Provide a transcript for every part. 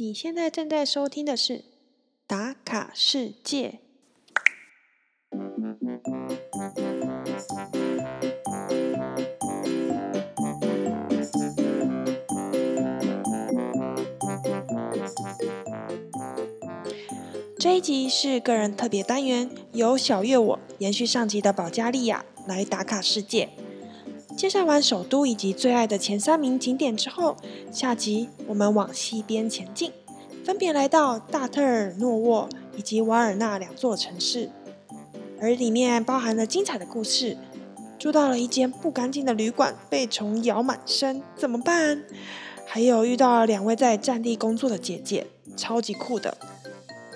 你现在正在收听的是《打卡世界》。这一集是个人特别单元，由小月我延续上集的保加利亚来打卡世界。介绍完首都以及最爱的前三名景点之后，下集我们往西边前进，分别来到大特尔诺沃以及瓦尔纳两座城市，而里面包含了精彩的故事。住到了一间不干净的旅馆，被虫咬满身，怎么办？还有遇到了两位在战地工作的姐姐，超级酷的。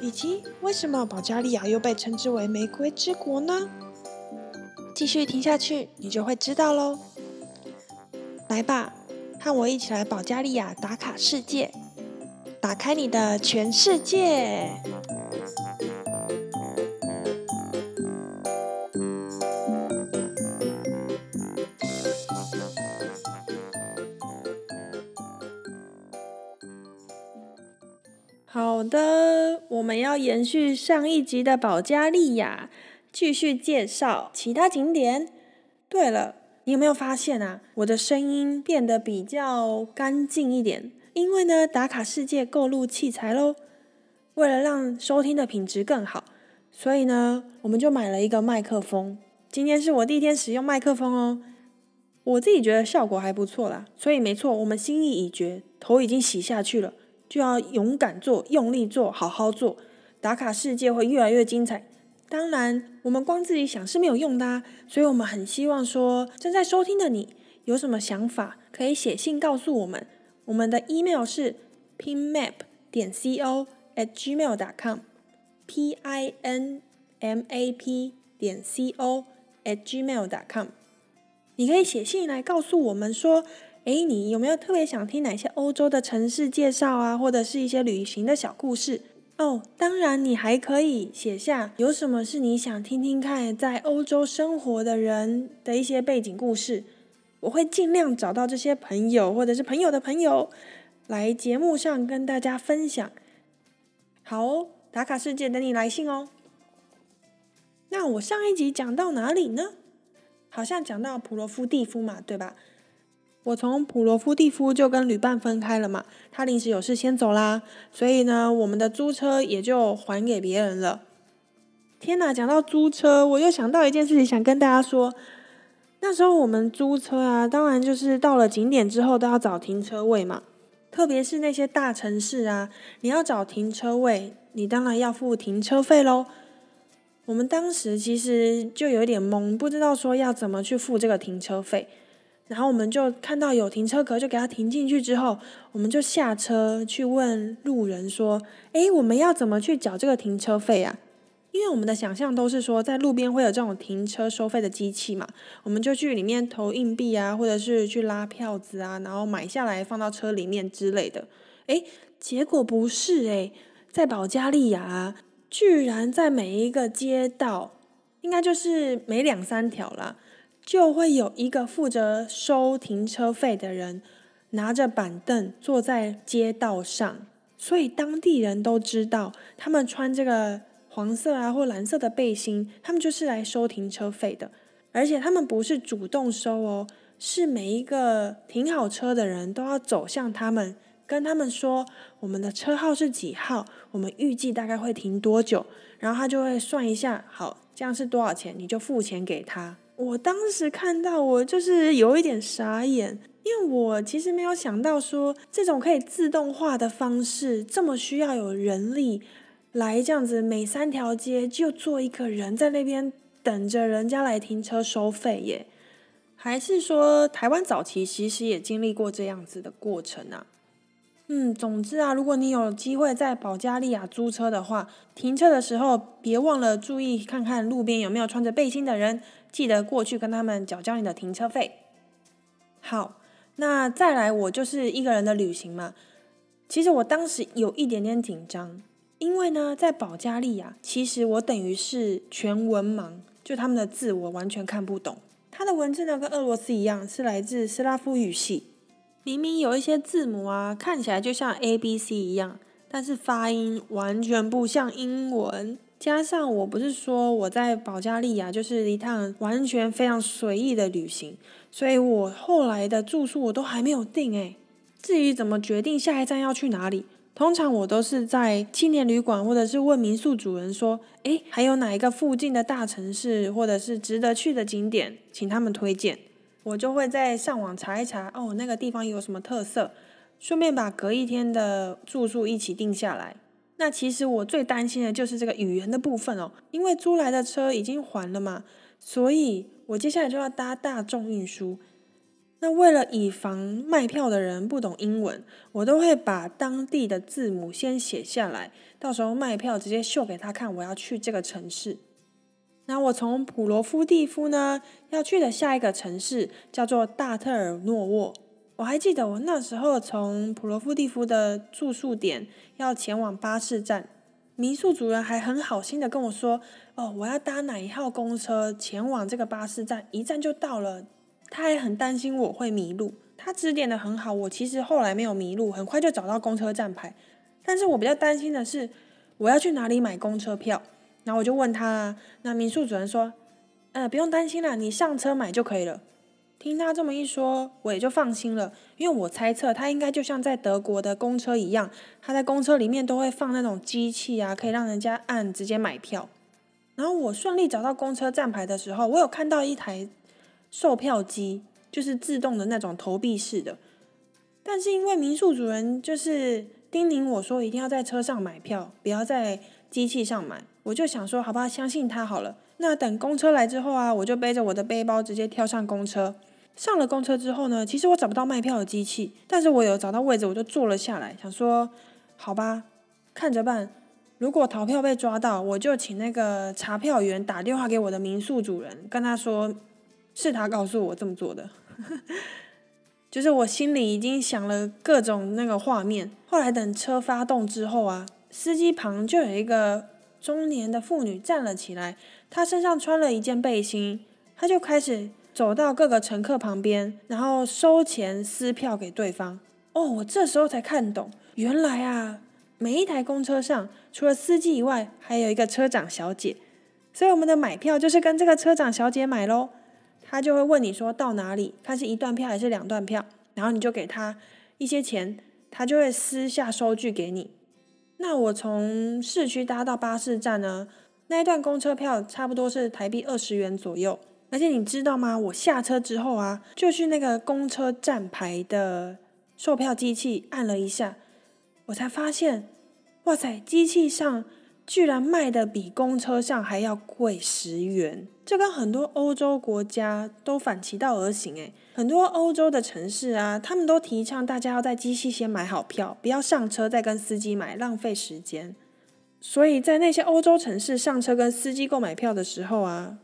以及为什么保加利亚又被称之为玫瑰之国呢？继续听下去，你就会知道喽。来吧，和我一起来保加利亚打卡世界，打开你的全世界。好的，我们要延续上一集的保加利亚，继续介绍其他景点。对了，你有没有发现啊？我的声音变得比较干净一点，因为呢，打卡世界购入器材喽。为了让收听的品质更好，所以呢，我们就买了一个麦克风。今天是我第一天使用麦克风哦，我自己觉得效果还不错啦。所以没错，我们心意已决，头已经洗下去了。就要勇敢做，用力做，好好做，打卡世界会越来越精彩。当然，我们光自己想是没有用的，啊所以我们很希望说，正在收听的你有什么想法，可以写信告诉我们。我们的 email 是 pinmap 点 co at gmail.com，p i n m a p 点 c o at gmail.com，。你可以写信来告诉我们说。哎，你有没有特别想听哪些欧洲的城市介绍啊，或者是一些旅行的小故事？哦，当然，你还可以写下有什么是你想听听看，在欧洲生活的人的一些背景故事。我会尽量找到这些朋友，或者是朋友的朋友，来节目上跟大家分享。好哦，打卡世界等你来信哦。那我上一集讲到哪里呢？好像讲到普罗夫蒂夫嘛，对吧？我从普罗夫蒂夫就跟旅伴分开了嘛，他临时有事先走啦，所以呢，我们的租车也就还给别人了。天哪，讲到租车，我又想到一件事情，想跟大家说。那时候我们租车啊，当然就是到了景点之后都要找停车位嘛，特别是那些大城市啊，你要找停车位，你当然要付停车费喽。我们当时其实就有点懵，不知道说要怎么去付这个停车费。然后我们就看到有停车格，就给他停进去。之后，我们就下车去问路人说：“哎，我们要怎么去缴这个停车费啊？”因为我们的想象都是说，在路边会有这种停车收费的机器嘛，我们就去里面投硬币啊，或者是去拉票子啊，然后买下来放到车里面之类的。哎，结果不是哎，在保加利亚，居然在每一个街道，应该就是每两三条啦。就会有一个负责收停车费的人，拿着板凳坐在街道上，所以当地人都知道，他们穿这个黄色啊或蓝色的背心，他们就是来收停车费的。而且他们不是主动收哦，是每一个停好车的人都要走向他们，跟他们说我们的车号是几号，我们预计大概会停多久，然后他就会算一下，好，这样是多少钱，你就付钱给他。我当时看到，我就是有一点傻眼，因为我其实没有想到说这种可以自动化的方式，这么需要有人力来这样子，每三条街就做一个人在那边等着人家来停车收费耶？还是说台湾早期其实也经历过这样子的过程啊？嗯，总之啊，如果你有机会在保加利亚租车的话，停车的时候别忘了注意看看路边有没有穿着背心的人。记得过去跟他们缴交你的停车费。好，那再来，我就是一个人的旅行嘛。其实我当时有一点点紧张，因为呢，在保加利亚，其实我等于是全文盲，就他们的字我完全看不懂。它的文字呢，跟俄罗斯一样，是来自斯拉夫语系。明明有一些字母啊，看起来就像 A、B、C 一样，但是发音完全不像英文。加上我不是说我在保加利亚就是一趟完全非常随意的旅行，所以我后来的住宿我都还没有定诶。至于怎么决定下一站要去哪里，通常我都是在青年旅馆或者是问民宿主人说，诶，还有哪一个附近的大城市或者是值得去的景点，请他们推荐。我就会在上网查一查，哦，那个地方有什么特色，顺便把隔一天的住宿一起定下来。那其实我最担心的就是这个语言的部分哦，因为租来的车已经还了嘛，所以我接下来就要搭大众运输。那为了以防卖票的人不懂英文，我都会把当地的字母先写下来，到时候卖票直接秀给他看，我要去这个城市。那我从普罗夫蒂夫呢要去的下一个城市叫做大特尔诺沃。我还记得我那时候从普罗夫蒂夫的住宿点要前往巴士站，民宿主人还很好心的跟我说：“哦，我要搭哪一号公车前往这个巴士站，一站就到了。”他还很担心我会迷路，他指点的很好，我其实后来没有迷路，很快就找到公车站牌。但是我比较担心的是，我要去哪里买公车票？然后我就问他，那民宿主人说：“呃，不用担心啦，你上车买就可以了。”听他这么一说，我也就放心了，因为我猜测他应该就像在德国的公车一样，他在公车里面都会放那种机器啊，可以让人家按直接买票。然后我顺利找到公车站牌的时候，我有看到一台售票机，就是自动的那种投币式的，但是因为民宿主人就是叮咛我说一定要在车上买票，不要在机器上买。我就想说，好吧，相信他好了。那等公车来之后啊，我就背着我的背包直接跳上公车。上了公车之后呢，其实我找不到卖票的机器，但是我有找到位置，我就坐了下来，想说，好吧，看着办。如果逃票被抓到，我就请那个查票员打电话给我的民宿主人，跟他说是他告诉我这么做的。就是我心里已经想了各种那个画面。后来等车发动之后啊，司机旁就有一个。中年的妇女站了起来，她身上穿了一件背心，她就开始走到各个乘客旁边，然后收钱撕票给对方。哦，我这时候才看懂，原来啊，每一台公车上除了司机以外，还有一个车长小姐，所以我们的买票就是跟这个车长小姐买喽。她就会问你说到哪里，看是一段票还是两段票，然后你就给她一些钱，她就会私下收据给你。那我从市区搭到巴士站呢，那一段公车票差不多是台币二十元左右。而且你知道吗？我下车之后啊，就去那个公车站牌的售票机器按了一下，我才发现，哇塞，机器上。居然卖的比公车上还要贵十元，这跟很多欧洲国家都反其道而行诶。很多欧洲的城市啊，他们都提倡大家要在机器先买好票，不要上车再跟司机买，浪费时间。所以在那些欧洲城市上车跟司机购买票的时候啊，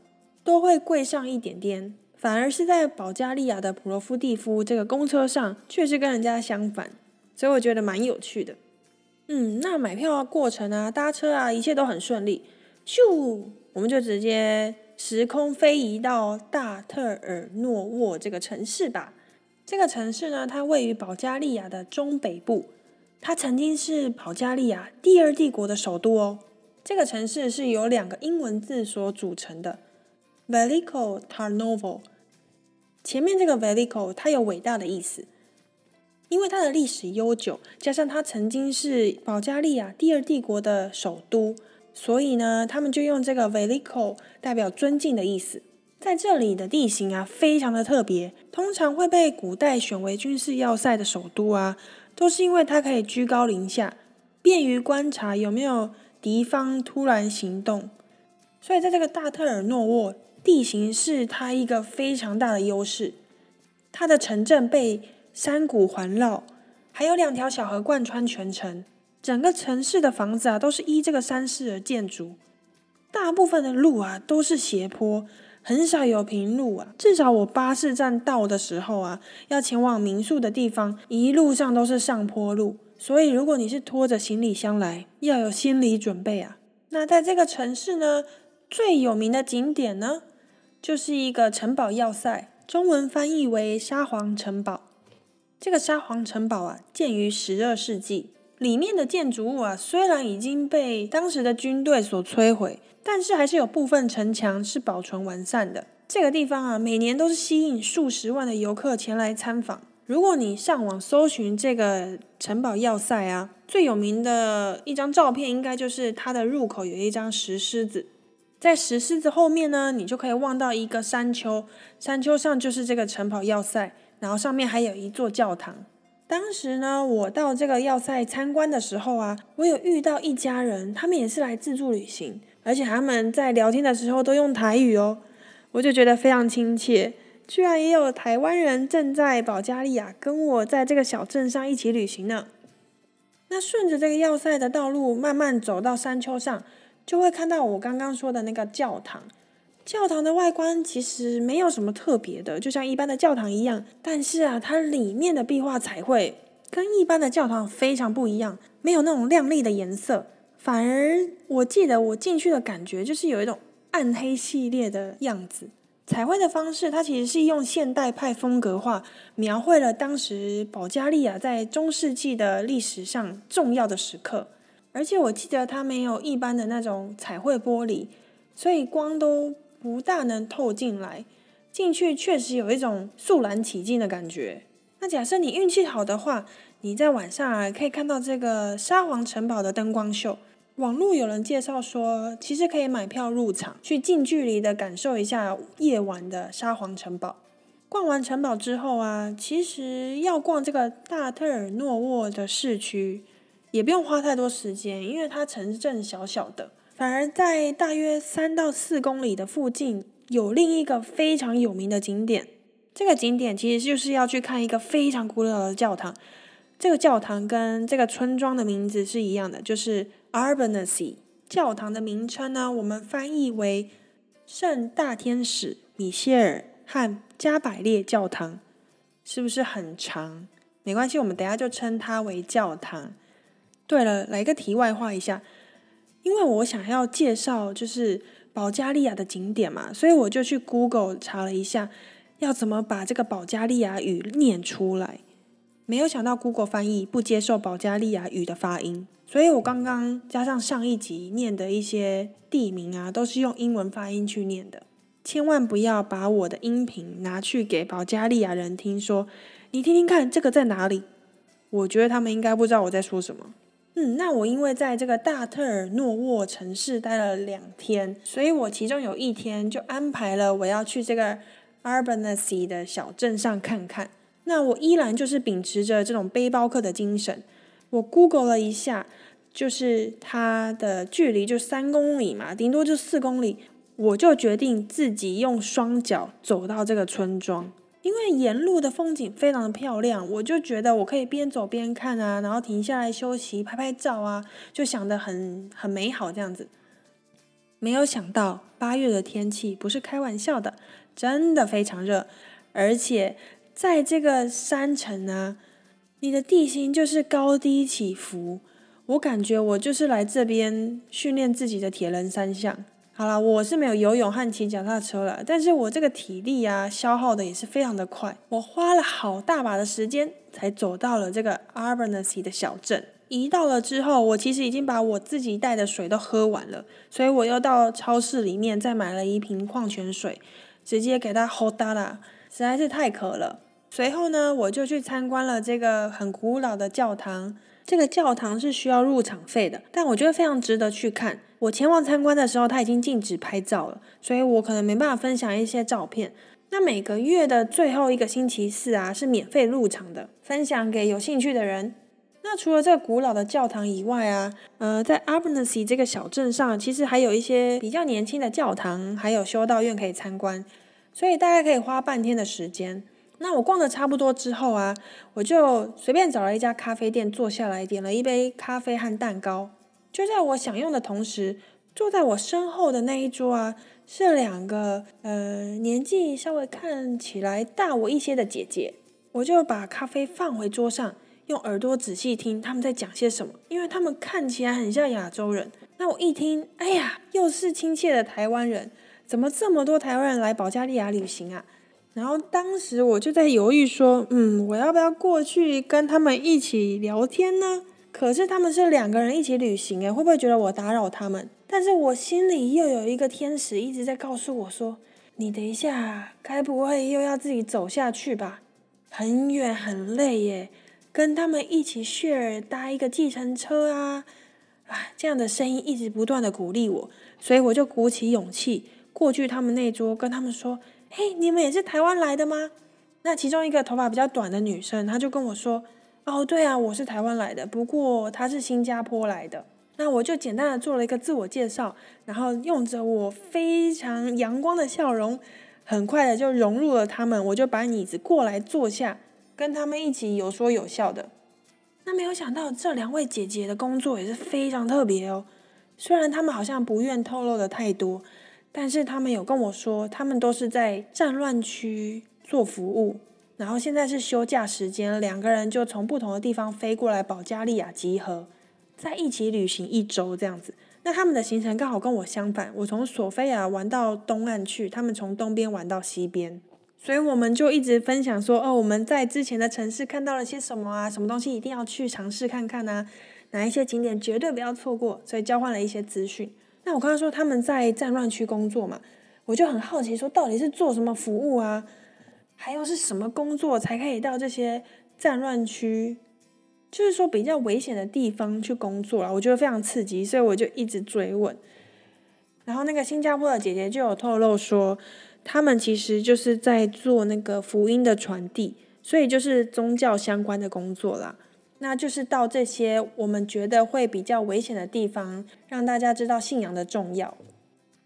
都会贵上一点点。反而是在保加利亚的普罗夫蒂夫这个公车上，却是跟人家相反，所以我觉得蛮有趣的。嗯，那买票过程啊，搭车啊，一切都很顺利。咻，我们就直接时空飞移到大特尔诺沃这个城市吧。这个城市呢，它位于保加利亚的中北部，它曾经是保加利亚第二帝国的首都哦。这个城市是由两个英文字所组成的，Veliko Tarnovo。前面这个 Veliko 它有伟大的意思。因为它的历史悠久，加上它曾经是保加利亚第二帝国的首都，所以呢，他们就用这个 Veliko 代表尊敬的意思。在这里的地形啊，非常的特别，通常会被古代选为军事要塞的首都啊，都是因为它可以居高临下，便于观察有没有敌方突然行动。所以在这个大特尔诺沃，地形是它一个非常大的优势，它的城镇被。山谷环绕，还有两条小河贯穿全城。整个城市的房子啊，都是依这个山势而建筑。大部分的路啊都是斜坡，很少有平路啊。至少我巴士站到的时候啊，要前往民宿的地方，一路上都是上坡路。所以如果你是拖着行李箱来，要有心理准备啊。那在这个城市呢，最有名的景点呢，就是一个城堡要塞，中文翻译为沙皇城堡。这个沙皇城堡啊，建于十二世纪，里面的建筑物啊，虽然已经被当时的军队所摧毁，但是还是有部分城墙是保存完善的。这个地方啊，每年都是吸引数十万的游客前来参访。如果你上网搜寻这个城堡要塞啊，最有名的一张照片，应该就是它的入口有一张石狮子。在石狮子后面呢，你就可以望到一个山丘，山丘上就是这个城堡要塞，然后上面还有一座教堂。当时呢，我到这个要塞参观的时候啊，我有遇到一家人，他们也是来自助旅行，而且他们在聊天的时候都用台语哦，我就觉得非常亲切。居然也有台湾人正在保加利亚跟我在这个小镇上一起旅行呢。那顺着这个要塞的道路慢慢走到山丘上，就会看到我刚刚说的那个教堂。教堂的外观其实没有什么特别的，就像一般的教堂一样。但是啊，它里面的壁画彩绘跟一般的教堂非常不一样，没有那种亮丽的颜色，反而我记得我进去的感觉就是有一种暗黑系列的样子。彩绘的方式，它其实是用现代派风格画，描绘了当时保加利亚在中世纪的历史上重要的时刻。而且我记得它没有一般的那种彩绘玻璃，所以光都不大能透进来。进去确实有一种肃然起敬的感觉。那假设你运气好的话，你在晚上啊可以看到这个沙皇城堡的灯光秀。网络有人介绍说，其实可以买票入场，去近距离的感受一下夜晚的沙皇城堡。逛完城堡之后啊，其实要逛这个大特尔诺沃的市区，也不用花太多时间，因为它城镇小小的。反而在大约三到四公里的附近，有另一个非常有名的景点。这个景点其实就是要去看一个非常古老的教堂。这个教堂跟这个村庄的名字是一样的，就是。Arbanasi 教堂的名称呢，我们翻译为圣大天使米歇尔和加百列教堂，是不是很长？没关系，我们等下就称它为教堂。对了，来个题外话一下，因为我想要介绍就是保加利亚的景点嘛，所以我就去 Google 查了一下，要怎么把这个保加利亚语念出来。没有想到 Google 翻译不接受保加利亚语的发音。所以我刚刚加上上一集念的一些地名啊，都是用英文发音去念的。千万不要把我的音频拿去给保加利亚人听，说你听听看这个在哪里？我觉得他们应该不知道我在说什么。嗯，那我因为在这个大特尔诺沃城市待了两天，所以我其中有一天就安排了我要去这个 Arbanasi 的小镇上看看。那我依然就是秉持着这种背包客的精神。我 Google 了一下，就是它的距离就三公里嘛，顶多就四公里，我就决定自己用双脚走到这个村庄，因为沿路的风景非常的漂亮，我就觉得我可以边走边看啊，然后停下来休息拍拍照啊，就想得很很美好这样子。没有想到八月的天气不是开玩笑的，真的非常热，而且在这个山城啊。你的地形就是高低起伏，我感觉我就是来这边训练自己的铁人三项。好了，我是没有游泳和骑脚踏车了，但是我这个体力啊，消耗的也是非常的快。我花了好大把的时间才走到了这个 Arbanasi 的小镇。一到了之后，我其实已经把我自己带的水都喝完了，所以我又到超市里面再买了一瓶矿泉水，直接给它喝大了，实在是太渴了。随后呢，我就去参观了这个很古老的教堂。这个教堂是需要入场费的，但我觉得非常值得去看。我前往参观的时候，它已经禁止拍照了，所以我可能没办法分享一些照片。那每个月的最后一个星期四啊，是免费入场的，分享给有兴趣的人。那除了这个古老的教堂以外啊，呃，在 a b n a s y 这个小镇上，其实还有一些比较年轻的教堂，还有修道院可以参观，所以大概可以花半天的时间。那我逛的差不多之后啊，我就随便找了一家咖啡店坐下来，点了一杯咖啡和蛋糕。就在我享用的同时，坐在我身后的那一桌啊，是两个呃年纪稍微看起来大我一些的姐姐。我就把咖啡放回桌上，用耳朵仔细听他们在讲些什么，因为他们看起来很像亚洲人。那我一听，哎呀，又是亲切的台湾人，怎么这么多台湾人来保加利亚旅行啊？然后当时我就在犹豫说，嗯，我要不要过去跟他们一起聊天呢？可是他们是两个人一起旅行，诶，会不会觉得我打扰他们？但是我心里又有一个天使一直在告诉我说：“你等一下，该不会又要自己走下去吧？很远很累耶，跟他们一起 share 搭一个计程车啊！”啊，这样的声音一直不断的鼓励我，所以我就鼓起勇气过去他们那桌，跟他们说：“嘿，你们也是台湾来的吗？”那其中一个头发比较短的女生，她就跟我说：“哦，对啊，我是台湾来的，不过她是新加坡来的。”那我就简单的做了一个自我介绍，然后用着我非常阳光的笑容，很快的就融入了他们。我就把椅子过来坐下，跟他们一起有说有笑的。那没有想到这两位姐姐的工作也是非常特别哦。虽然他们好像不愿透露的太多，但是他们有跟我说，他们都是在战乱区做服务，然后现在是休假时间，两个人就从不同的地方飞过来保加利亚集合，在一起旅行一周这样子。那他们的行程刚好跟我相反，我从索菲亚玩到东岸去，他们从东边玩到西边。所以我们就一直分享说，哦，我们在之前的城市看到了些什么啊？什么东西一定要去尝试看看呢？哪一些景点绝对不要错过？所以交换了一些资讯。那我刚刚说他们在战乱区工作嘛，我就很好奇说，到底是做什么服务啊？还有是什么工作才可以到这些战乱区，就是说比较危险的地方去工作啊？我觉得非常刺激，所以我就一直追问。然后那个新加坡的姐姐就有透露说。他们其实就是在做那个福音的传递，所以就是宗教相关的工作啦。那就是到这些我们觉得会比较危险的地方，让大家知道信仰的重要。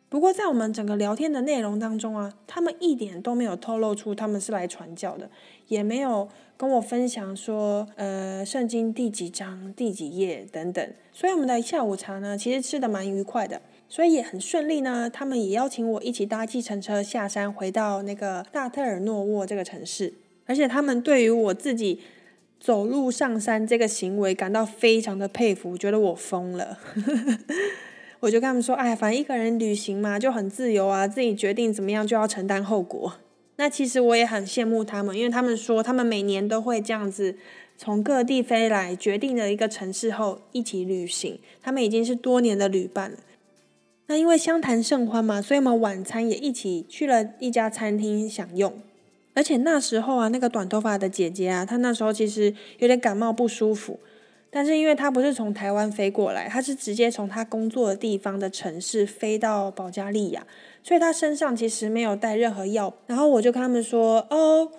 不过在我们整个聊天的内容当中啊，他们一点都没有透露出他们是来传教的，也没有跟我分享说，呃，圣经第几章、第几页等等。所以我们的下午茶呢，其实吃的蛮愉快的。所以也很顺利呢，他们也邀请我一起搭计程车下山，回到那个大特尔诺沃这个城市。而且他们对于我自己走路上山这个行为感到非常的佩服，觉得我疯了。我就跟他们说：“哎，反正一个人旅行嘛，就很自由啊，自己决定怎么样就要承担后果。”那其实我也很羡慕他们，因为他们说他们每年都会这样子从各地飞来，决定了一个城市后一起旅行。他们已经是多年的旅伴了。那因为相谈甚欢嘛，所以我们晚餐也一起去了一家餐厅享用。而且那时候啊，那个短头发的姐姐啊，她那时候其实有点感冒不舒服。但是因为她不是从台湾飞过来，她是直接从她工作的地方的城市飞到保加利亚，所以她身上其实没有带任何药。然后我就跟他们说：“哦。”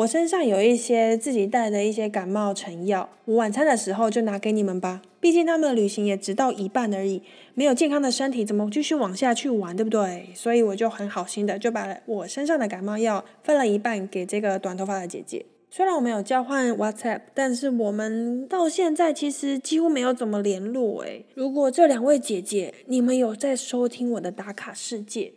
我身上有一些自己带的一些感冒成药，我晚餐的时候就拿给你们吧。毕竟他们的旅行也只到一半而已，没有健康的身体，怎么继续往下去玩，对不对？所以我就很好心的就把我身上的感冒药分了一半给这个短头发的姐姐。虽然我们有交换 WhatsApp，但是我们到现在其实几乎没有怎么联络。诶，如果这两位姐姐你们有在收听我的打卡世界，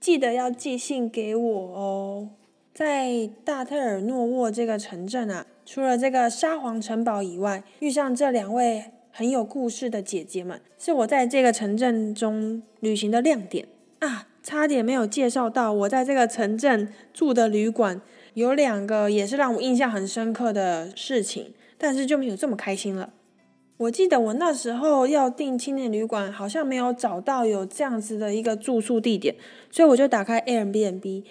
记得要寄信给我哦。在大特尔诺沃这个城镇啊，除了这个沙皇城堡以外，遇上这两位很有故事的姐姐们，是我在这个城镇中旅行的亮点啊！差点没有介绍到，我在这个城镇住的旅馆有两个也是让我印象很深刻的事情，但是就没有这么开心了。我记得我那时候要订青年旅馆，好像没有找到有这样子的一个住宿地点，所以我就打开 Airbnb。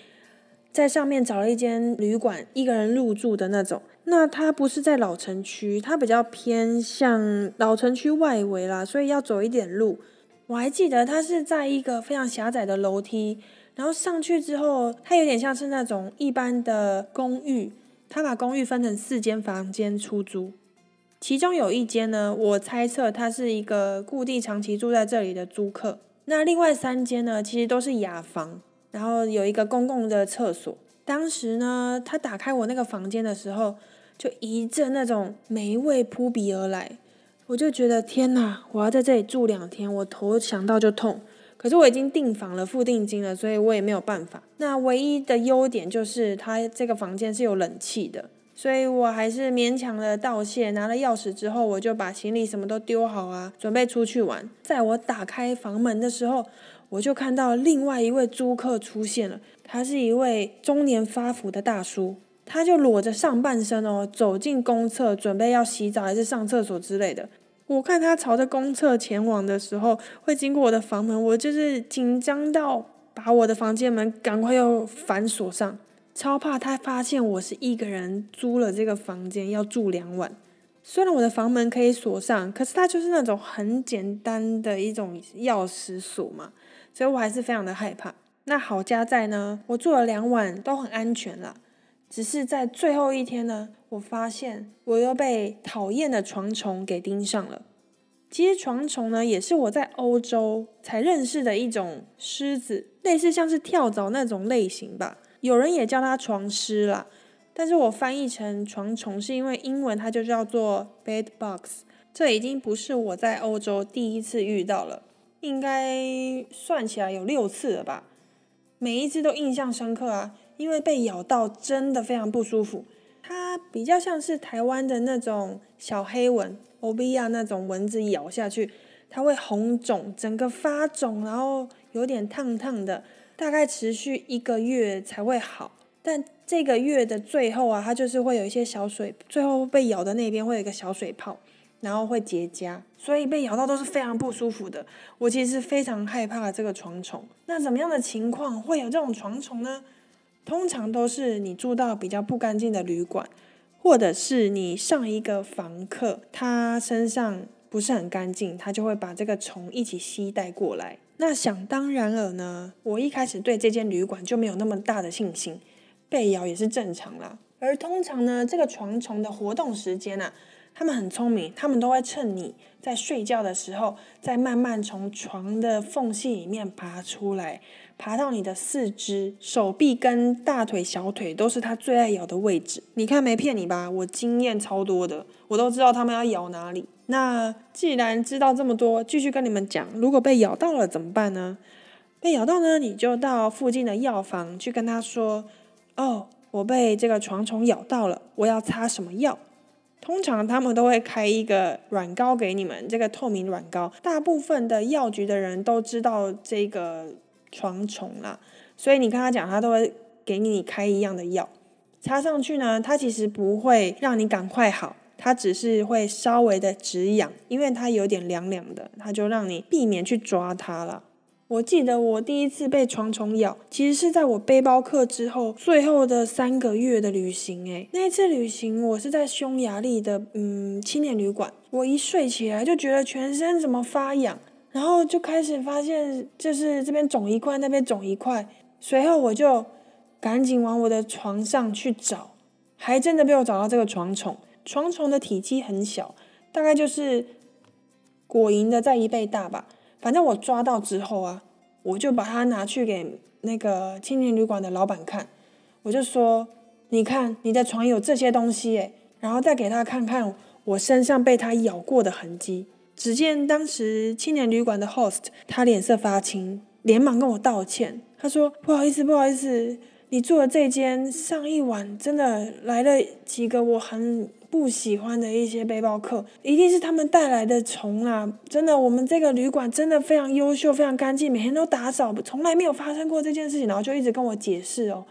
在上面找了一间旅馆，一个人入住的那种。那它不是在老城区，它比较偏向老城区外围啦，所以要走一点路。我还记得它是在一个非常狭窄的楼梯，然后上去之后，它有点像是那种一般的公寓。它把公寓分成四间房间出租，其中有一间呢，我猜测它是一个固定长期住在这里的租客。那另外三间呢，其实都是雅房。然后有一个公共的厕所。当时呢，他打开我那个房间的时候，就一阵那种霉味扑鼻而来。我就觉得天哪，我要在这里住两天，我头想到就痛。可是我已经订房了，付定金了，所以我也没有办法。那唯一的优点就是他这个房间是有冷气的，所以我还是勉强的道谢。拿了钥匙之后，我就把行李什么都丢好啊，准备出去玩。在我打开房门的时候，我就看到另外一位租客出现了，他是一位中年发福的大叔，他就裸着上半身哦，走进公厕，准备要洗澡还是上厕所之类的。我看他朝着公厕前往的时候，会经过我的房门，我就是紧张到把我的房间门赶快又反锁上，超怕他发现我是一个人租了这个房间要住两晚。虽然我的房门可以锁上，可是它就是那种很简单的一种钥匙锁嘛，所以我还是非常的害怕。那好家在呢，我住了两晚都很安全了，只是在最后一天呢，我发现我又被讨厌的床虫给盯上了。其实床虫呢，也是我在欧洲才认识的一种虱子，类似像是跳蚤那种类型吧，有人也叫它床虱啦。但是我翻译成床虫，是因为英文它就叫做 bed bugs。这已经不是我在欧洲第一次遇到了，应该算起来有六次了吧。每一次都印象深刻啊，因为被咬到真的非常不舒服。它比较像是台湾的那种小黑蚊、欧比亚那种蚊子咬下去，它会红肿，整个发肿，然后有点烫烫的，大概持续一个月才会好。但这个月的最后啊，它就是会有一些小水，最后被咬的那边会有一个小水泡，然后会结痂，所以被咬到都是非常不舒服的。我其实非常害怕这个床虫。那怎么样的情况会有这种床虫呢？通常都是你住到比较不干净的旅馆，或者是你上一个房客他身上不是很干净，他就会把这个虫一起吸带过来。那想当然了呢，我一开始对这间旅馆就没有那么大的信心。被咬也是正常啦，而通常呢，这个床虫的活动时间啊，他们很聪明，他们都会趁你在睡觉的时候，再慢慢从床的缝隙里面爬出来，爬到你的四肢、手臂跟大腿、小腿都是它最爱咬的位置。你看没骗你吧？我经验超多的，我都知道他们要咬哪里。那既然知道这么多，继续跟你们讲，如果被咬到了怎么办呢？被咬到呢，你就到附近的药房去跟他说。哦，我被这个床虫咬到了，我要擦什么药？通常他们都会开一个软膏给你们，这个透明软膏。大部分的药局的人都知道这个床虫啦，所以你跟他讲，他都会给你开一样的药，擦上去呢，它其实不会让你赶快好，它只是会稍微的止痒，因为它有点凉凉的，它就让你避免去抓它了。我记得我第一次被床虫咬，其实是在我背包客之后最后的三个月的旅行。诶，那一次旅行我是在匈牙利的嗯青年旅馆。我一睡起来就觉得全身怎么发痒，然后就开始发现就是这边肿一块，那边肿一块。随后我就赶紧往我的床上去找，还真的被我找到这个床虫。床虫的体积很小，大概就是果蝇的在一倍大吧。反正我抓到之后啊，我就把它拿去给那个青年旅馆的老板看，我就说：“你看，你的床有这些东西诶。”然后再给他看看我身上被他咬过的痕迹。只见当时青年旅馆的 host 他脸色发青，连忙跟我道歉。他说：“不好意思，不好意思，你住的这间上一晚真的来了几个我很……”不喜欢的一些背包客，一定是他们带来的虫啊！真的，我们这个旅馆真的非常优秀，非常干净，每天都打扫，从来没有发生过这件事情。然后就一直跟我解释哦，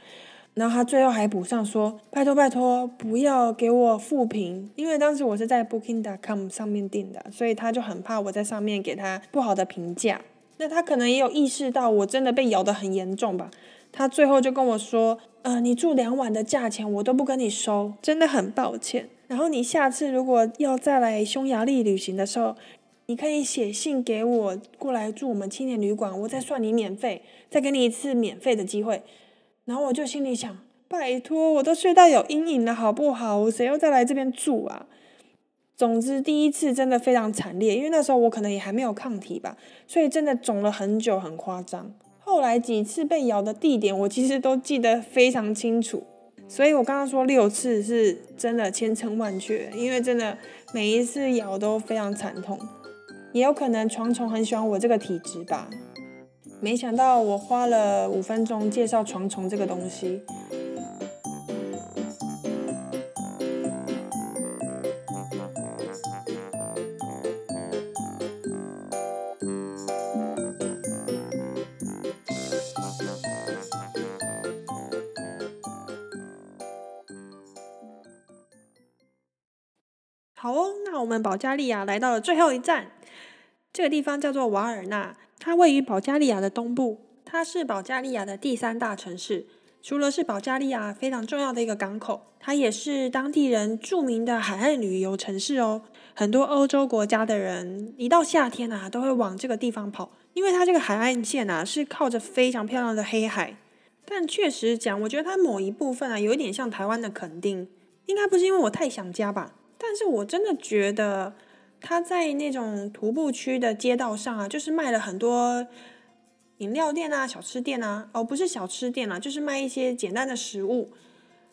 然后他最后还补上说：“拜托拜托，不要给我负评，因为当时我是在 Booking.com 上面订的，所以他就很怕我在上面给他不好的评价。那他可能也有意识到我真的被咬得很严重吧。”他最后就跟我说：“呃，你住两晚的价钱我都不跟你收，真的很抱歉。然后你下次如果要再来匈牙利旅行的时候，你可以写信给我过来住我们青年旅馆，我再算你免费，再给你一次免费的机会。”然后我就心里想：“拜托，我都睡到有阴影了，好不好？我谁要再来这边住啊？”总之，第一次真的非常惨烈，因为那时候我可能也还没有抗体吧，所以真的肿了很久，很夸张。后来几次被咬的地点，我其实都记得非常清楚，所以我刚刚说六次是真的千真万确，因为真的每一次咬都非常惨痛，也有可能床虫很喜欢我这个体质吧。没想到我花了五分钟介绍床虫这个东西。好哦，那我们保加利亚来到了最后一站，这个地方叫做瓦尔纳，它位于保加利亚的东部，它是保加利亚的第三大城市。除了是保加利亚非常重要的一个港口，它也是当地人著名的海岸旅游城市哦。很多欧洲国家的人一到夏天啊，都会往这个地方跑，因为它这个海岸线啊是靠着非常漂亮的黑海。但确实讲，我觉得它某一部分啊，有一点像台湾的垦丁，应该不是因为我太想家吧？但是我真的觉得它在那种徒步区的街道上啊，就是卖了很多。饮料店啊，小吃店啊，哦，不是小吃店啊，就是卖一些简单的食物。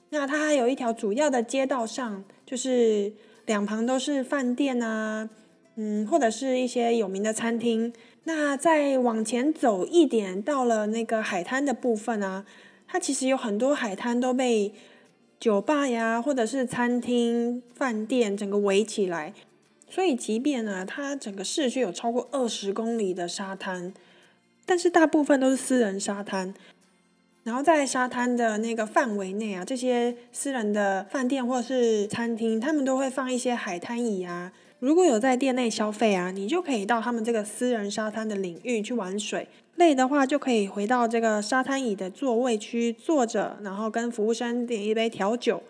那它还有一条主要的街道上，就是两旁都是饭店啊，嗯，或者是一些有名的餐厅。那再往前走一点，到了那个海滩的部分啊，它其实有很多海滩都被酒吧呀，或者是餐厅、饭店整个围起来。所以，即便呢，它整个市区有超过二十公里的沙滩。但是大部分都是私人沙滩，然后在沙滩的那个范围内啊，这些私人的饭店或是餐厅，他们都会放一些海滩椅啊。如果有在店内消费啊，你就可以到他们这个私人沙滩的领域去玩水。累的话，就可以回到这个沙滩椅的座位区坐着，然后跟服务生点一杯调酒。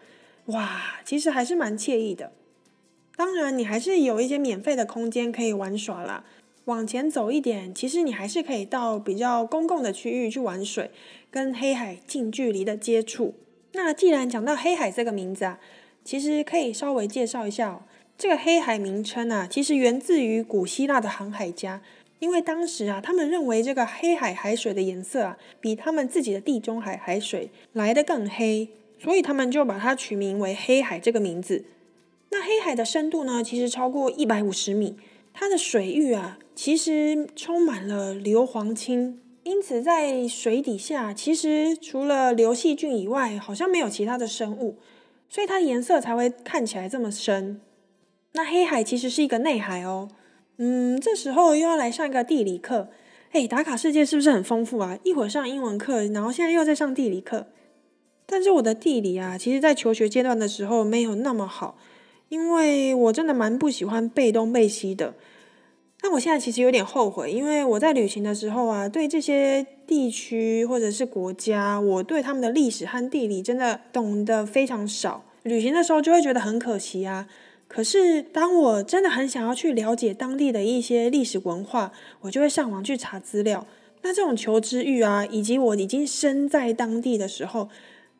哇，其实还是蛮惬意的。当然，你还是有一些免费的空间可以玩耍啦。往前走一点，其实你还是可以到比较公共的区域去玩水，跟黑海近距离的接触。那既然讲到黑海这个名字啊，其实可以稍微介绍一下，这个黑海名称啊，其实源自于古希腊的航海家，因为当时啊，他们认为这个黑海海水的颜色啊，比他们自己的地中海海水来得更黑，所以他们就把它取名为黑海这个名字。那黑海的深度呢，其实超过一百五十米。它的水域啊，其实充满了硫磺氢，因此在水底下，其实除了硫细菌以外，好像没有其他的生物，所以它颜色才会看起来这么深。那黑海其实是一个内海哦。嗯，这时候又要来上一个地理课。哎，打卡世界是不是很丰富啊？一会儿上英文课，然后现在又在上地理课。但是我的地理啊，其实在求学阶段的时候没有那么好。因为我真的蛮不喜欢背东背西的，那我现在其实有点后悔，因为我在旅行的时候啊，对这些地区或者是国家，我对他们的历史和地理真的懂得非常少。旅行的时候就会觉得很可惜啊。可是当我真的很想要去了解当地的一些历史文化，我就会上网去查资料。那这种求知欲啊，以及我已经身在当地的时候，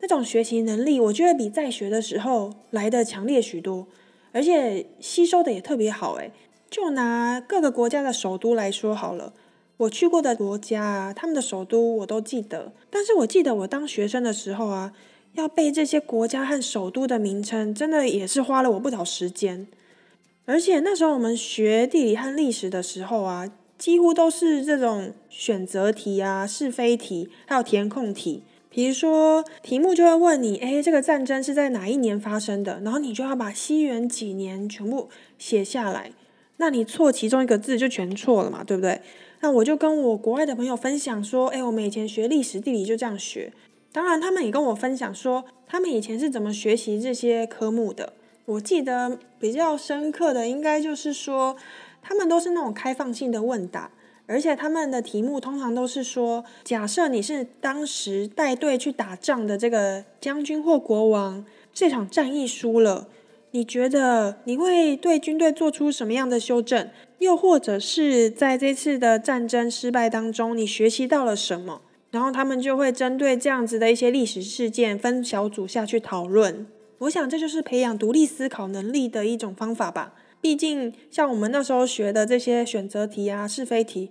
那种学习能力，我觉得比在学的时候来的强烈许多。而且吸收的也特别好诶，就拿各个国家的首都来说好了，我去过的国家啊，他们的首都我都记得。但是我记得我当学生的时候啊，要背这些国家和首都的名称，真的也是花了我不少时间。而且那时候我们学地理和历史的时候啊，几乎都是这种选择题啊、是非题，还有填空题。比如说，题目就会问你，哎，这个战争是在哪一年发生的？然后你就要把西元几年全部写下来。那你错其中一个字就全错了嘛，对不对？那我就跟我国外的朋友分享说，哎，我们以前学历史地理就这样学。当然，他们也跟我分享说，他们以前是怎么学习这些科目的。我记得比较深刻的，应该就是说，他们都是那种开放性的问答。而且他们的题目通常都是说：假设你是当时带队去打仗的这个将军或国王，这场战役输了，你觉得你会对军队做出什么样的修正？又或者是在这次的战争失败当中，你学习到了什么？然后他们就会针对这样子的一些历史事件，分小组下去讨论。我想这就是培养独立思考能力的一种方法吧。毕竟，像我们那时候学的这些选择题啊、是非题，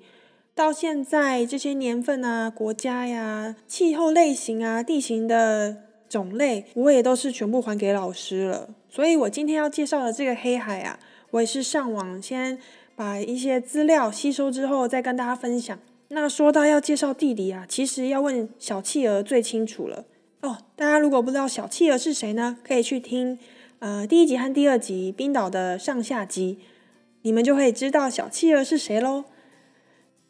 到现在这些年份啊、国家呀、气候类型啊、地形的种类，我也都是全部还给老师了。所以我今天要介绍的这个黑海啊，我也是上网先把一些资料吸收之后，再跟大家分享。那说到要介绍地理啊，其实要问小企鹅最清楚了哦。大家如果不知道小企鹅是谁呢，可以去听。呃，第一集和第二集冰岛的上下集，你们就会知道小企鹅是谁喽。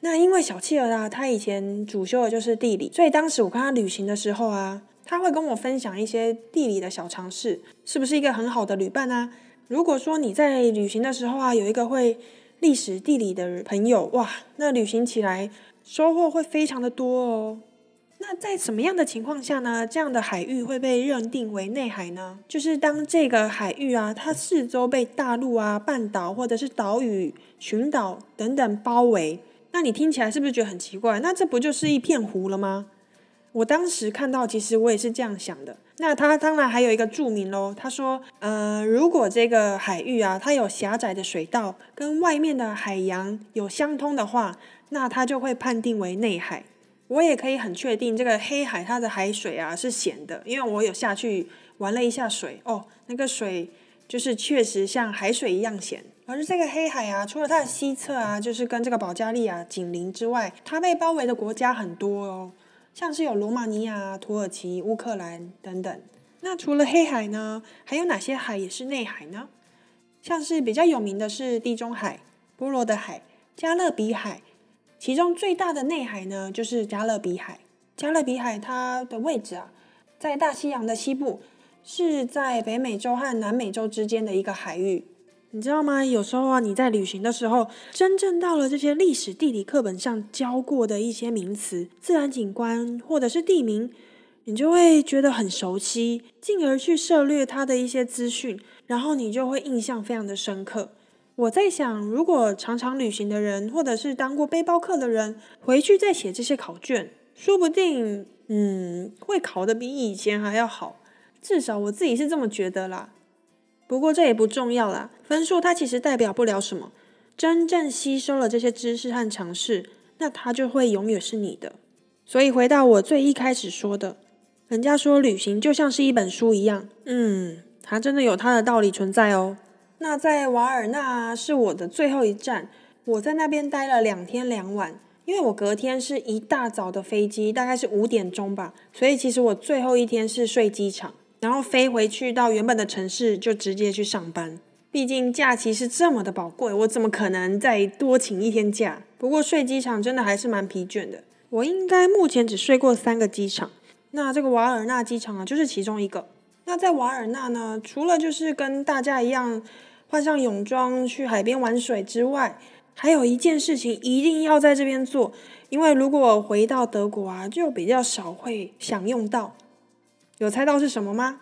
那因为小企鹅啊，他以前主修的就是地理，所以当时我跟他旅行的时候啊，他会跟我分享一些地理的小常识，是不是一个很好的旅伴啊？如果说你在旅行的时候啊，有一个会历史地理的朋友，哇，那旅行起来收获会非常的多哦。那在什么样的情况下呢？这样的海域会被认定为内海呢？就是当这个海域啊，它四周被大陆啊、半岛或者是岛屿、群岛等等包围，那你听起来是不是觉得很奇怪？那这不就是一片湖了吗？我当时看到，其实我也是这样想的。那他当然还有一个注明喽，他说，呃，如果这个海域啊，它有狭窄的水道，跟外面的海洋有相通的话，那它就会判定为内海。我也可以很确定，这个黑海它的海水啊是咸的，因为我有下去玩了一下水哦，那个水就是确实像海水一样咸。而这个黑海啊，除了它的西侧啊，就是跟这个保加利亚紧邻之外，它被包围的国家很多哦，像是有罗马尼亚、土耳其、乌克兰等等。那除了黑海呢，还有哪些海也是内海呢？像是比较有名的是地中海、波罗的海、加勒比海。其中最大的内海呢，就是加勒比海。加勒比海它的位置啊，在大西洋的西部，是在北美洲和南美洲之间的一个海域。你知道吗？有时候啊，你在旅行的时候，真正到了这些历史地理课本上教过的一些名词、自然景观或者是地名，你就会觉得很熟悉，进而去涉略它的一些资讯，然后你就会印象非常的深刻。我在想，如果常常旅行的人，或者是当过背包客的人，回去再写这些考卷，说不定，嗯，会考得比以前还要好。至少我自己是这么觉得啦。不过这也不重要啦，分数它其实代表不了什么。真正吸收了这些知识和常识，那它就会永远是你的。所以回到我最一开始说的，人家说旅行就像是一本书一样，嗯，它真的有它的道理存在哦。那在瓦尔纳是我的最后一站，我在那边待了两天两晚，因为我隔天是一大早的飞机，大概是五点钟吧，所以其实我最后一天是睡机场，然后飞回去到原本的城市就直接去上班。毕竟假期是这么的宝贵，我怎么可能再多请一天假？不过睡机场真的还是蛮疲倦的，我应该目前只睡过三个机场，那这个瓦尔纳机场啊就是其中一个。那在瓦尔纳呢，除了就是跟大家一样。换上泳装去海边玩水之外，还有一件事情一定要在这边做，因为如果回到德国啊，就比较少会享用到。有猜到是什么吗？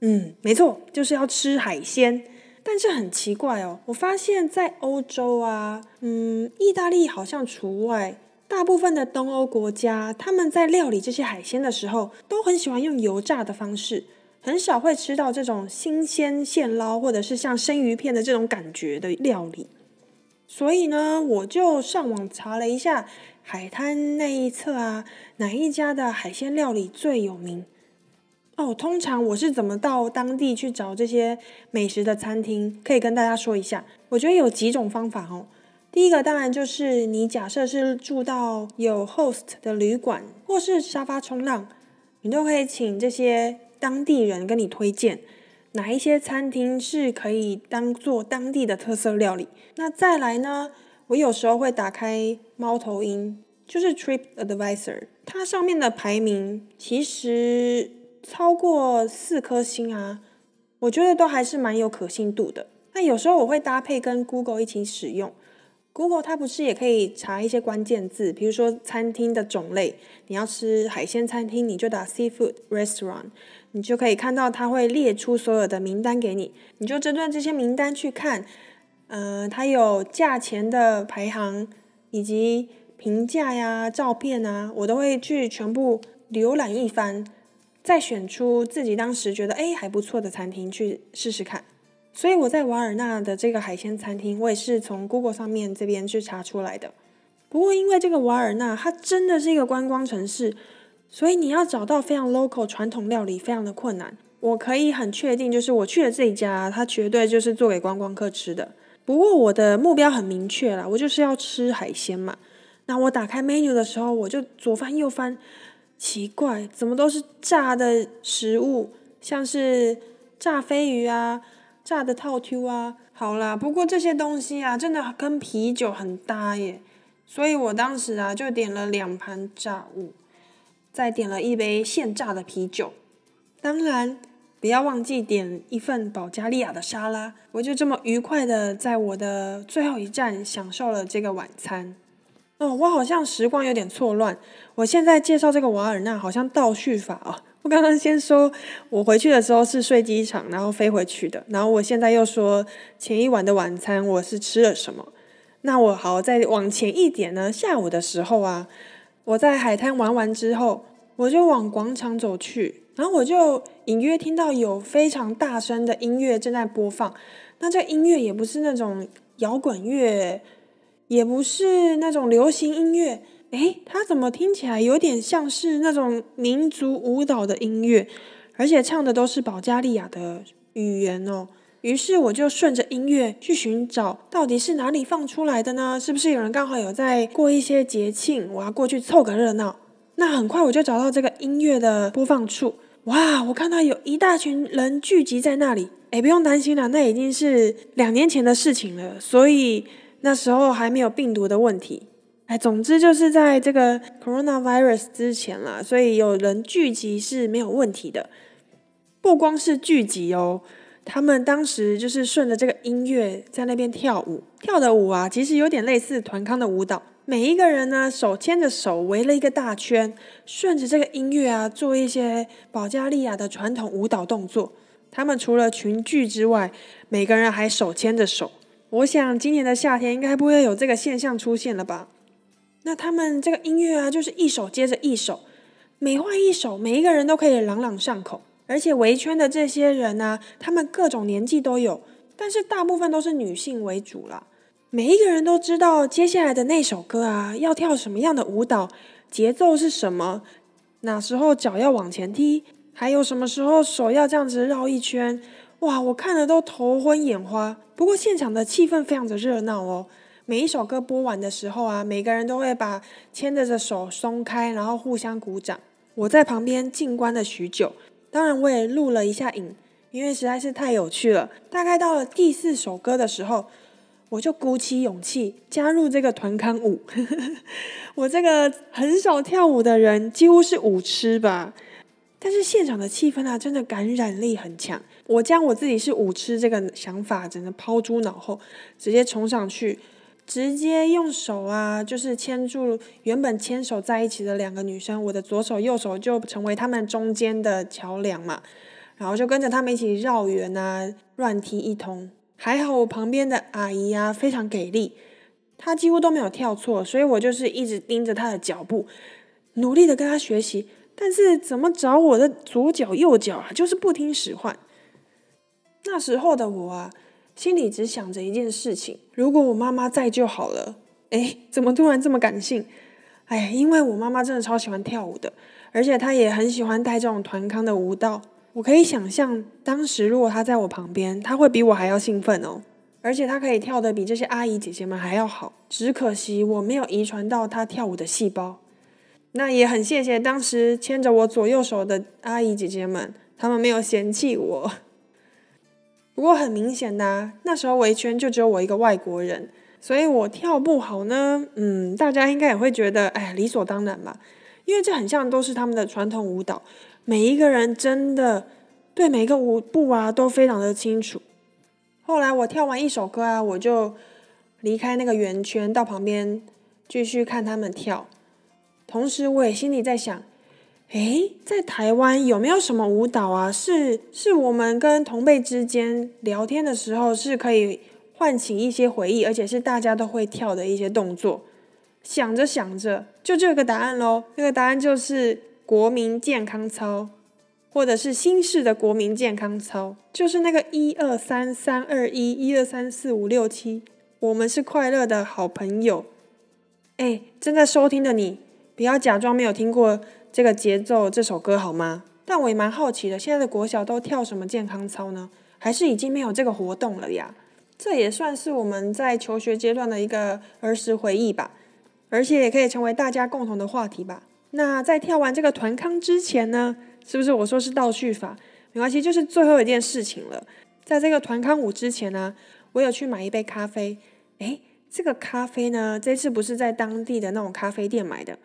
嗯，没错，就是要吃海鲜。但是很奇怪哦，我发现在欧洲啊，嗯，意大利好像除外，大部分的东欧国家，他们在料理这些海鲜的时候，都很喜欢用油炸的方式。很少会吃到这种新鲜现捞，或者是像生鱼片的这种感觉的料理，所以呢，我就上网查了一下海滩那一侧啊，哪一家的海鲜料理最有名？哦，通常我是怎么到当地去找这些美食的餐厅？可以跟大家说一下。我觉得有几种方法哦。第一个当然就是你假设是住到有 host 的旅馆，或是沙发冲浪，你都可以请这些。当地人跟你推荐哪一些餐厅是可以当做当地的特色料理？那再来呢？我有时候会打开猫头鹰，就是 Trip Advisor，它上面的排名其实超过四颗星啊，我觉得都还是蛮有可信度的。那有时候我会搭配跟 Google 一起使用。Google 它不是也可以查一些关键字，比如说餐厅的种类，你要吃海鲜餐厅，你就打 Seafood Restaurant，你就可以看到它会列出所有的名单给你，你就针对这些名单去看，呃，它有价钱的排行以及评价呀、照片啊，我都会去全部浏览一番，再选出自己当时觉得哎还不错的餐厅去试试看。所以我在瓦尔纳的这个海鲜餐厅，我也是从 Google 上面这边去查出来的。不过因为这个瓦尔纳它真的是一个观光城市，所以你要找到非常 local 传统料理非常的困难。我可以很确定，就是我去的这一家，它绝对就是做给观光客吃的。不过我的目标很明确啦，我就是要吃海鲜嘛。那我打开 menu 的时候，我就左翻右翻，奇怪，怎么都是炸的食物，像是炸飞鱼啊。炸的套 Q 啊，好啦，不过这些东西啊，真的跟啤酒很搭耶，所以我当时啊就点了两盘炸物，再点了一杯现榨的啤酒。当然，不要忘记点一份保加利亚的沙拉。我就这么愉快的在我的最后一站享受了这个晚餐。哦，我好像时光有点错乱。我现在介绍这个瓦尔纳好像倒叙法哦。我刚刚先说我回去的时候是睡机场，然后飞回去的。然后我现在又说前一晚的晚餐我是吃了什么。那我好再往前一点呢？下午的时候啊，我在海滩玩完之后，我就往广场走去。然后我就隐约听到有非常大声的音乐正在播放，那这音乐也不是那种摇滚乐，也不是那种流行音乐，诶，它怎么听起来有点像是那种民族舞蹈的音乐，而且唱的都是保加利亚的语言哦。于是我就顺着音乐去寻找，到底是哪里放出来的呢？是不是有人刚好有在过一些节庆，我要过去凑个热闹？那很快我就找到这个音乐的播放处，哇！我看到有一大群人聚集在那里。哎，不用担心啦，那已经是两年前的事情了，所以那时候还没有病毒的问题。哎，总之就是在这个 coronavirus 之前啦，所以有人聚集是没有问题的。不光是聚集哦，他们当时就是顺着这个音乐在那边跳舞，跳的舞啊，其实有点类似团康的舞蹈。每一个人呢，手牵着手围了一个大圈，顺着这个音乐啊，做一些保加利亚的传统舞蹈动作。他们除了群聚之外，每个人还手牵着手。我想今年的夏天应该不会有这个现象出现了吧？那他们这个音乐啊，就是一首接着一首，每换一首，每一个人都可以朗朗上口。而且围圈的这些人呢，他们各种年纪都有，但是大部分都是女性为主了。每一个人都知道接下来的那首歌啊，要跳什么样的舞蹈，节奏是什么，哪时候脚要往前踢，还有什么时候手要这样子绕一圈，哇，我看的都头昏眼花。不过现场的气氛非常的热闹哦，每一首歌播完的时候啊，每个人都会把牵着的手松开，然后互相鼓掌。我在旁边静观了许久，当然我也录了一下影，因为实在是太有趣了。大概到了第四首歌的时候。我就鼓起勇气加入这个团康舞。我这个很少跳舞的人，几乎是舞痴吧。但是现场的气氛啊，真的感染力很强。我将我自己是舞痴这个想法，真的抛诸脑后，直接冲上去，直接用手啊，就是牵住原本牵手在一起的两个女生，我的左手右手就成为他们中间的桥梁嘛。然后就跟着他们一起绕圆啊，乱踢一通。还好我旁边的阿姨啊非常给力，她几乎都没有跳错，所以我就是一直盯着她的脚步，努力的跟她学习。但是怎么找我的左脚右脚啊，就是不听使唤。那时候的我啊，心里只想着一件事情：如果我妈妈在就好了。哎，怎么突然这么感性？哎，因为我妈妈真的超喜欢跳舞的，而且她也很喜欢带这种团康的舞蹈。我可以想象，当时如果她在我旁边，她会比我还要兴奋哦，而且她可以跳得比这些阿姨姐姐们还要好。只可惜我没有遗传到她跳舞的细胞。那也很谢谢当时牵着我左右手的阿姨姐姐们，他们没有嫌弃我。不过很明显的，那时候围圈就只有我一个外国人，所以我跳不好呢。嗯，大家应该也会觉得，哎，理所当然吧，因为这很像都是他们的传统舞蹈。每一个人真的对每个舞步啊都非常的清楚。后来我跳完一首歌啊，我就离开那个圆圈，到旁边继续看他们跳。同时我也心里在想，诶，在台湾有没有什么舞蹈啊，是是我们跟同辈之间聊天的时候是可以唤起一些回忆，而且是大家都会跳的一些动作。想着想着，就这个答案喽。这个答案就是。国民健康操，或者是新式的国民健康操，就是那个一二三三二一，一二三四五六七，我们是快乐的好朋友。哎，正在收听的你，不要假装没有听过这个节奏这首歌好吗？但我也蛮好奇的，现在的国小都跳什么健康操呢？还是已经没有这个活动了呀？这也算是我们在求学阶段的一个儿时回忆吧，而且也可以成为大家共同的话题吧。那在跳完这个团康之前呢，是不是我说是倒叙法？没关系，就是最后一件事情了。在这个团康舞之前呢，我有去买一杯咖啡。诶，这个咖啡呢，这次不是在当地的那种咖啡店买的。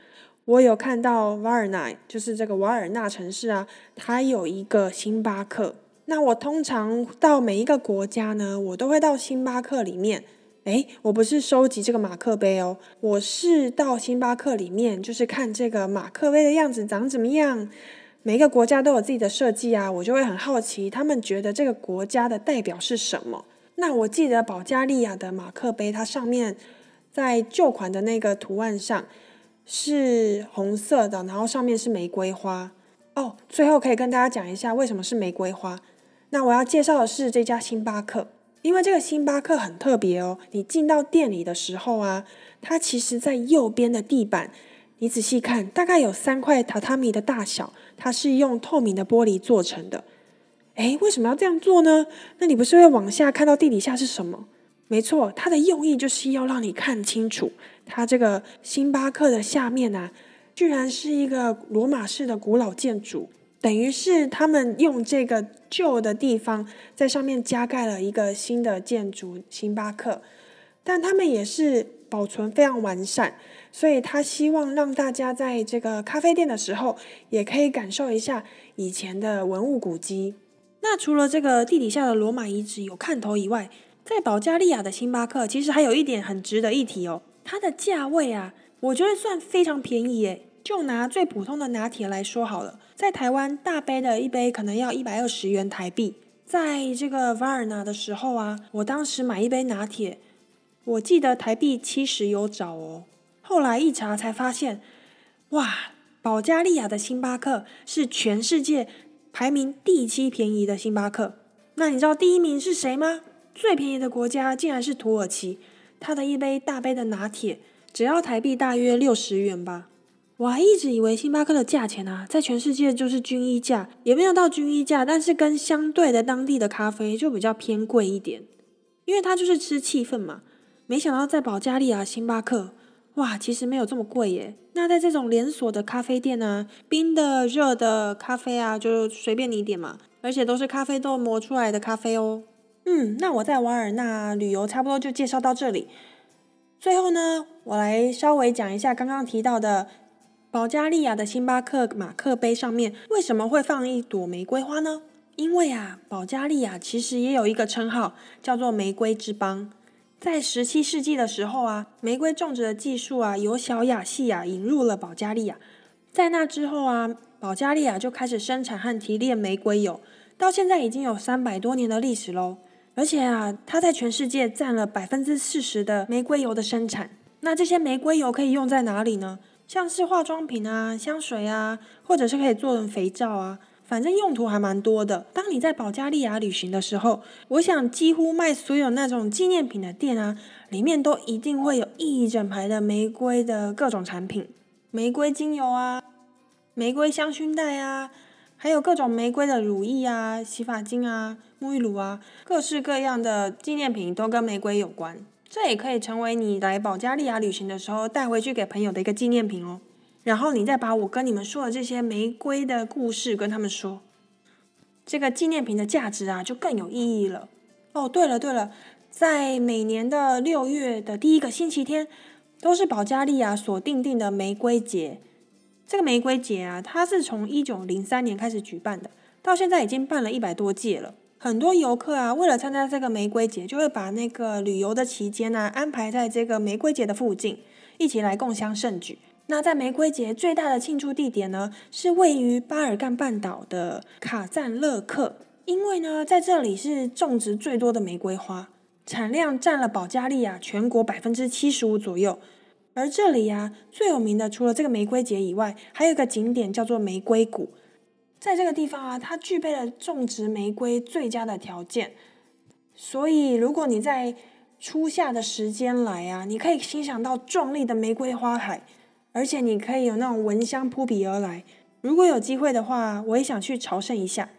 我有看到瓦尔纳，就是这个瓦尔纳城市啊，它有一个星巴克。那我通常到每一个国家呢，我都会到星巴克里面。诶，我不是收集这个马克杯哦，我是到星巴克里面，就是看这个马克杯的样子长怎么样。每个国家都有自己的设计啊，我就会很好奇，他们觉得这个国家的代表是什么？那我记得保加利亚的马克杯，它上面在旧款的那个图案上是红色的，然后上面是玫瑰花。哦，最后可以跟大家讲一下为什么是玫瑰花。那我要介绍的是这家星巴克，因为这个星巴克很特别哦。你进到店里的时候啊，它其实在右边的地板，你仔细看，大概有三块榻榻米的大小，它是用透明的玻璃做成的。诶，为什么要这样做呢？那你不是会往下看到地底下是什么？没错，它的用意就是要让你看清楚，它这个星巴克的下面啊，居然是一个罗马式的古老建筑。等于是他们用这个旧的地方在上面加盖了一个新的建筑，星巴克，但他们也是保存非常完善，所以他希望让大家在这个咖啡店的时候也可以感受一下以前的文物古迹。那除了这个地底下的罗马遗址有看头以外，在保加利亚的星巴克其实还有一点很值得一提哦，它的价位啊，我觉得算非常便宜诶。就拿最普通的拿铁来说好了，在台湾大杯的一杯可能要一百二十元台币，在这个瓦尔纳的时候啊，我当时买一杯拿铁，我记得台币七十有找哦。后来一查才发现，哇，保加利亚的星巴克是全世界排名第七便宜的星巴克。那你知道第一名是谁吗？最便宜的国家竟然是土耳其，他的一杯大杯的拿铁只要台币大约六十元吧。我还一直以为星巴克的价钱啊，在全世界就是均一价，也没有到均一价，但是跟相对的当地的咖啡就比较偏贵一点，因为它就是吃气氛嘛。没想到在保加利亚星巴克，哇，其实没有这么贵耶。那在这种连锁的咖啡店呢，冰的、热的咖啡啊，就随便你点嘛，而且都是咖啡豆磨出来的咖啡哦。嗯，那我在瓦尔纳旅游差不多就介绍到这里。最后呢，我来稍微讲一下刚刚提到的。保加利亚的星巴克马克杯上面为什么会放一朵玫瑰花呢？因为啊，保加利亚其实也有一个称号叫做“玫瑰之邦”。在十七世纪的时候啊，玫瑰种植的技术啊由小亚细亚引入了保加利亚。在那之后啊，保加利亚就开始生产和提炼玫瑰油，到现在已经有三百多年的历史喽。而且啊，它在全世界占了百分之四十的玫瑰油的生产。那这些玫瑰油可以用在哪里呢？像是化妆品啊、香水啊，或者是可以做成肥皂啊，反正用途还蛮多的。当你在保加利亚旅行的时候，我想几乎卖所有那种纪念品的店啊，里面都一定会有一整排的玫瑰的各种产品，玫瑰精油啊、玫瑰香薰袋啊，还有各种玫瑰的乳液啊、洗发精啊、沐浴乳啊，各式各样的纪念品都跟玫瑰有关。这也可以成为你来保加利亚旅行的时候带回去给朋友的一个纪念品哦。然后你再把我跟你们说的这些玫瑰的故事跟他们说，这个纪念品的价值啊就更有意义了。哦，对了对了，在每年的六月的第一个星期天，都是保加利亚所定定的玫瑰节。这个玫瑰节啊，它是从一九零三年开始举办的，到现在已经办了一百多届了。很多游客啊，为了参加这个玫瑰节，就会把那个旅游的期间呢安排在这个玫瑰节的附近，一起来共襄盛举。那在玫瑰节最大的庆祝地点呢，是位于巴尔干半岛的卡赞勒克，因为呢在这里是种植最多的玫瑰花，产量占了保加利亚全国百分之七十五左右。而这里呀最有名的，除了这个玫瑰节以外，还有一个景点叫做玫瑰谷。在这个地方啊，它具备了种植玫瑰最佳的条件，所以如果你在初夏的时间来啊，你可以欣赏到壮丽的玫瑰花海，而且你可以有那种闻香扑鼻而来。如果有机会的话，我也想去朝圣一下。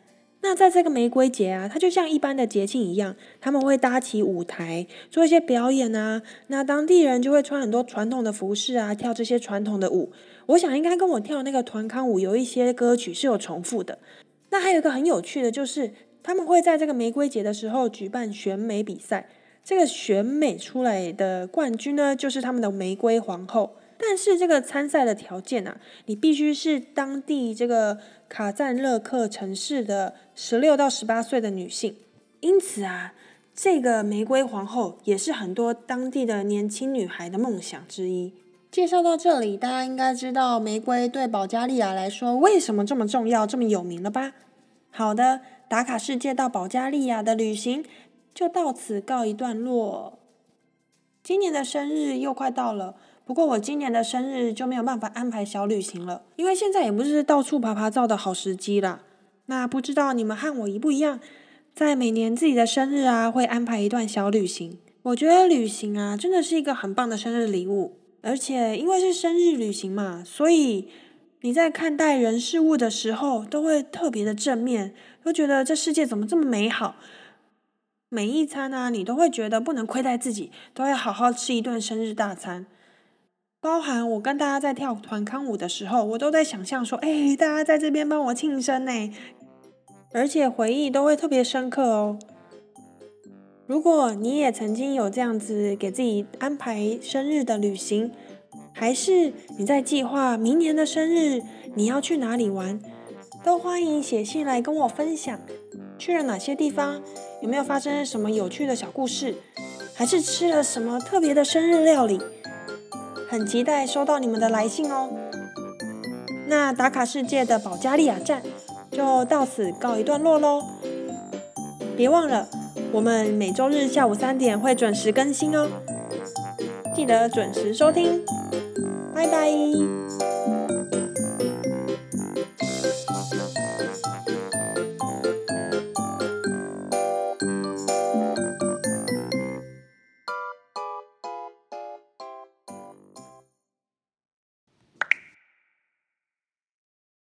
那在这个玫瑰节啊，它就像一般的节庆一样，他们会搭起舞台做一些表演啊。那当地人就会穿很多传统的服饰啊，跳这些传统的舞。我想应该跟我跳那个团康舞有一些歌曲是有重复的。那还有一个很有趣的，就是他们会在这个玫瑰节的时候举办选美比赛。这个选美出来的冠军呢，就是他们的玫瑰皇后。但是这个参赛的条件啊，你必须是当地这个卡赞勒克城市的十六到十八岁的女性。因此啊，这个玫瑰皇后也是很多当地的年轻女孩的梦想之一。介绍到这里，大家应该知道玫瑰对保加利亚来说为什么这么重要、这么有名了吧？好的，打卡世界到保加利亚的旅行就到此告一段落。今年的生日又快到了。不过我今年的生日就没有办法安排小旅行了，因为现在也不是到处爬爬照的好时机啦。那不知道你们和我一不一样，在每年自己的生日啊，会安排一段小旅行。我觉得旅行啊，真的是一个很棒的生日礼物，而且因为是生日旅行嘛，所以你在看待人事物的时候，都会特别的正面，都觉得这世界怎么这么美好。每一餐呢，你都会觉得不能亏待自己，都要好好吃一顿生日大餐。包含我跟大家在跳团康舞的时候，我都在想象说，哎，大家在这边帮我庆生呢，而且回忆都会特别深刻哦。如果你也曾经有这样子给自己安排生日的旅行，还是你在计划明年的生日你要去哪里玩，都欢迎写信来跟我分享。去了哪些地方？有没有发生什么有趣的小故事？还是吃了什么特别的生日料理？很期待收到你们的来信哦。那打卡世界的保加利亚站就到此告一段落喽。别忘了，我们每周日下午三点会准时更新哦，记得准时收听。拜拜。